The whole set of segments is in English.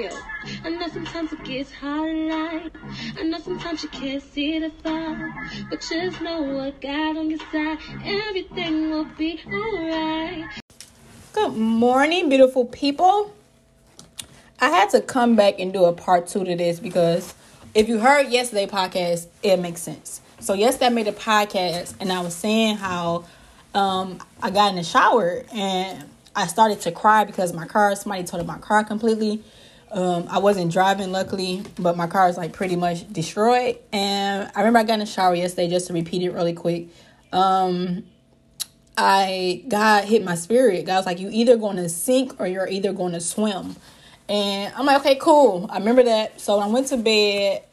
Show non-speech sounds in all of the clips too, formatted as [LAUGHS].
Hill. I know sometimes it gets hard in life. I know sometimes you can't see the far. But just know what God on your side. Everything will be alright. Good morning, beautiful people. I had to come back and do a part two to this because if you heard yesterday podcast, it makes sense. So yesterday I made a podcast and I was saying how um, I got in the shower and I started to cry because my car somebody totaled my car completely. Um, I wasn't driving luckily, but my car is like pretty much destroyed. And I remember I got in the shower yesterday just to repeat it really quick. Um, I God hit my spirit. God was like, you either going to sink or you're either going to swim. And I'm like, okay, cool. I remember that. So I went to bed.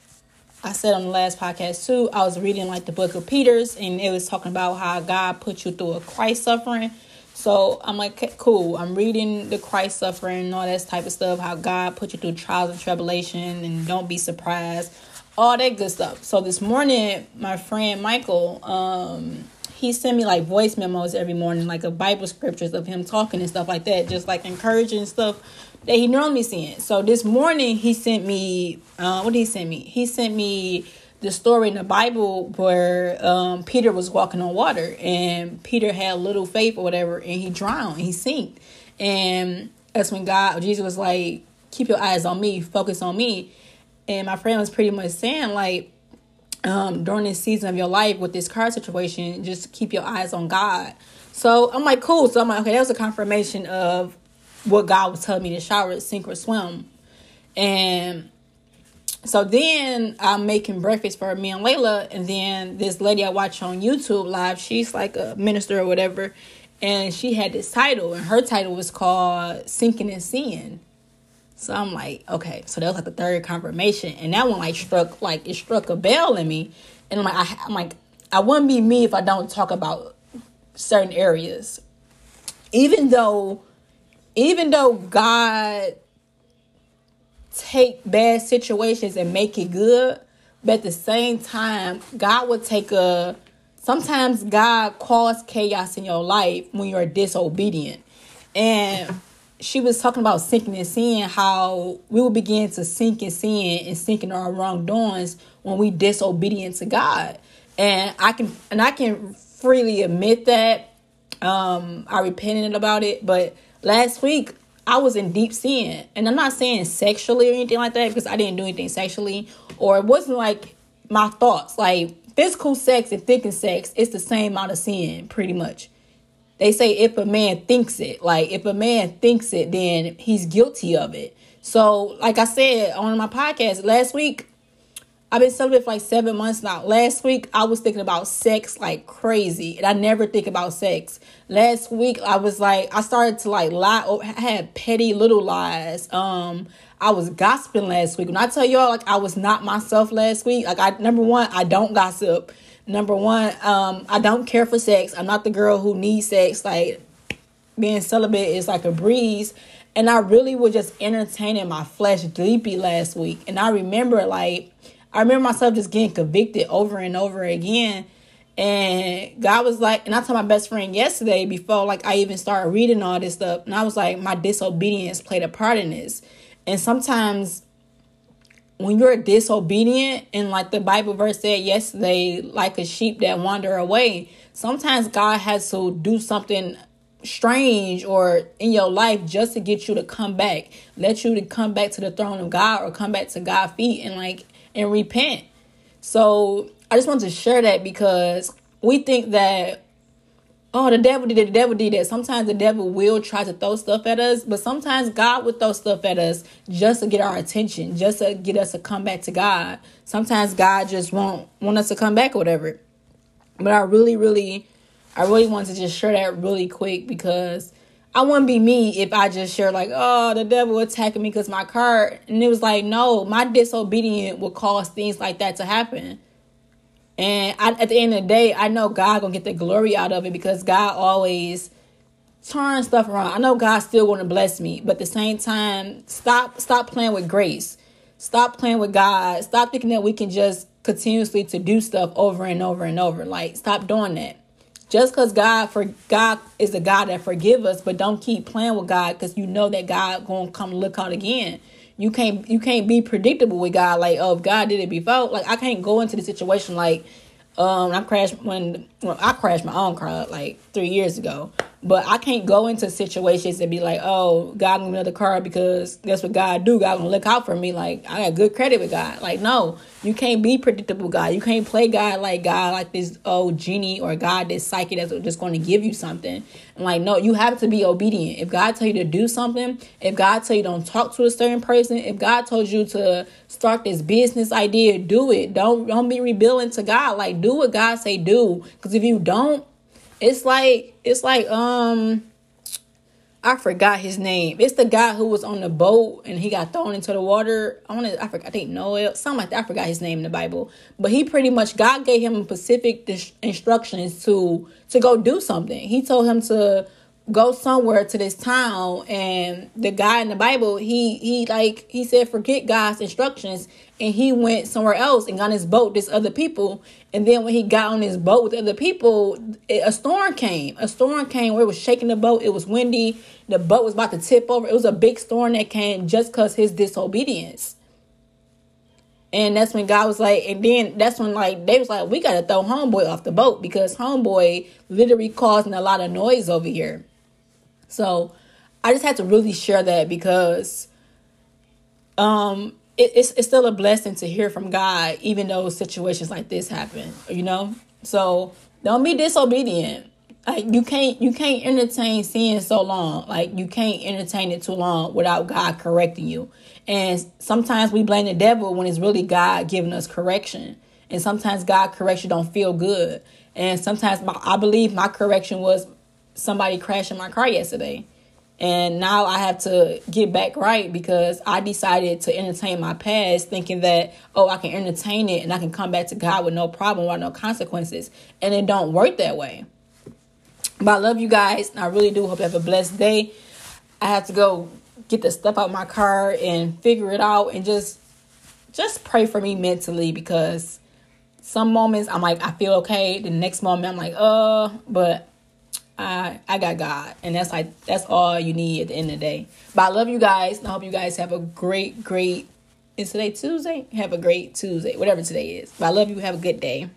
I said on the last podcast too, I was reading like the book of Peter's and it was talking about how God put you through a Christ suffering. So I'm like, okay, cool. I'm reading the Christ suffering and all that type of stuff, how God put you through trials and tribulation and don't be surprised, all that good stuff. So this morning, my friend Michael, um, he sent me like voice memos every morning, like a Bible scriptures of him talking and stuff like that, just like encouraging stuff that he normally sent. So this morning he sent me, uh, what did he send me? He sent me the story in the Bible where um, Peter was walking on water and Peter had little faith or whatever and he drowned, he sank. And that's when God, Jesus was like, keep your eyes on me, focus on me. And my friend was pretty much saying like, um, during this season of your life with this car situation, just keep your eyes on God. So I'm like, cool. So I'm like, okay, that was a confirmation of what God was telling me to shower, sink or swim. And so then I'm making breakfast for me and Layla, and then this lady I watch on YouTube live, she's like a minister or whatever, and she had this title, and her title was called Sinking and Seeing. So I'm like, okay, so that was like the third confirmation, and that one like struck like it struck a bell in me, and I'm like, I, I'm like, I wouldn't be me if I don't talk about certain areas, even though, even though God take bad situations and make it good, but at the same time, God will take a. Sometimes God cause chaos in your life when you're disobedient, and [LAUGHS] she was talking about sinking and seeing how we will begin to sink and sin and sinking our wrongdoings when we disobedient to God. And I can and I can freely admit that. Um, I repented about it, but last week I was in deep sin. And I'm not saying sexually or anything like that because I didn't do anything sexually or it wasn't like my thoughts. Like physical sex and thinking sex, it's the same amount of sin, pretty much. They say if a man thinks it, like if a man thinks it, then he's guilty of it. So, like I said on my podcast last week, I've been celibate for like seven months now. Last week, I was thinking about sex like crazy, and I never think about sex. Last week, I was like, I started to like lie. I had petty little lies. Um, I was gossiping last week. When I tell y'all, like I was not myself last week. Like I, number one, I don't gossip. Number one, um, I don't care for sex. I'm not the girl who needs sex. Like being celibate is like a breeze. And I really was just entertaining my flesh deeply last week. And I remember like I remember myself just getting convicted over and over again. And God was like, and I told my best friend yesterday before like I even started reading all this stuff, and I was like, my disobedience played a part in this. And sometimes when you're disobedient, and like the Bible verse said yesterday, like a sheep that wander away, sometimes God has to do something strange or in your life just to get you to come back, let you to come back to the throne of God or come back to God's feet and like and repent. So I just want to share that because we think that oh the devil did it, the devil did that. Sometimes the devil will try to throw stuff at us, but sometimes God will throw stuff at us just to get our attention, just to get us to come back to God. Sometimes God just won't want us to come back or whatever. But I really, really, I really want to just share that really quick because I wouldn't be me if I just share like, oh, the devil attacking me because my car, and it was like, no, my disobedience will cause things like that to happen. And I, at the end of the day, I know God gonna get the glory out of it because God always turn stuff around. I know God still going to bless me, but at the same time, stop stop playing with grace. Stop playing with God. Stop thinking that we can just continuously to do stuff over and over and over. Like stop doing that. Just because God for God is a God that forgive us, but don't keep playing with God because you know that God gonna come look out again. You can't you can't be predictable with God. Like oh, if God did it before, like I can't go into the situation like um I crashed when well, I crashed my own car like three years ago. But I can't go into situations and be like, oh, God me another car because that's what God do. God gonna look out for me. Like I got good credit with God. Like no, you can't be predictable God. You can't play God like God like this oh genie or God this psychic that's just going to give you something. And like no, you have to be obedient. If God tell you to do something, if God tell you don't talk to a certain person, if God told you to start this business idea, do it. Don't don't be rebelling to God. Like do what God say do. Because if you don't it's like it's like um I forgot his name. It's the guy who was on the boat and he got thrown into the water. I want to. I forgot. I think Noah, something like that. I forgot his name in the Bible. But he pretty much God gave him specific instructions to to go do something. He told him to go somewhere to this town and the guy in the bible he he like he said forget god's instructions and he went somewhere else and got his boat this other people. And then when he got on his boat with other people a storm came. A storm came where it was shaking the boat. It was windy. The boat was about to tip over. It was a big storm that came just because his disobedience. And that's when God was like, and then that's when like they was like, we gotta throw homeboy off the boat because homeboy literally causing a lot of noise over here. So I just had to really share that because um it, it's it's still a blessing to hear from God, even though situations like this happen, you know? So don't be disobedient. Like you can't you can't entertain sin so long. Like you can't entertain it too long without God correcting you. And sometimes we blame the devil when it's really God giving us correction. And sometimes God correction don't feel good. And sometimes my, I believe my correction was somebody crashing my car yesterday. And now I have to get back right because I decided to entertain my past thinking that, oh, I can entertain it and I can come back to God with no problem or no consequences. And it don't work that way. But I love you guys. And I really do hope you have a blessed day. I have to go get the stuff out my car and figure it out and just just pray for me mentally because some moments I'm like I feel okay. The next moment I'm like, uh, but I I got God, and that's like that's all you need at the end of the day. But I love you guys, and I hope you guys have a great, great. Is today Tuesday? Have a great Tuesday, whatever today is. But I love you. Have a good day.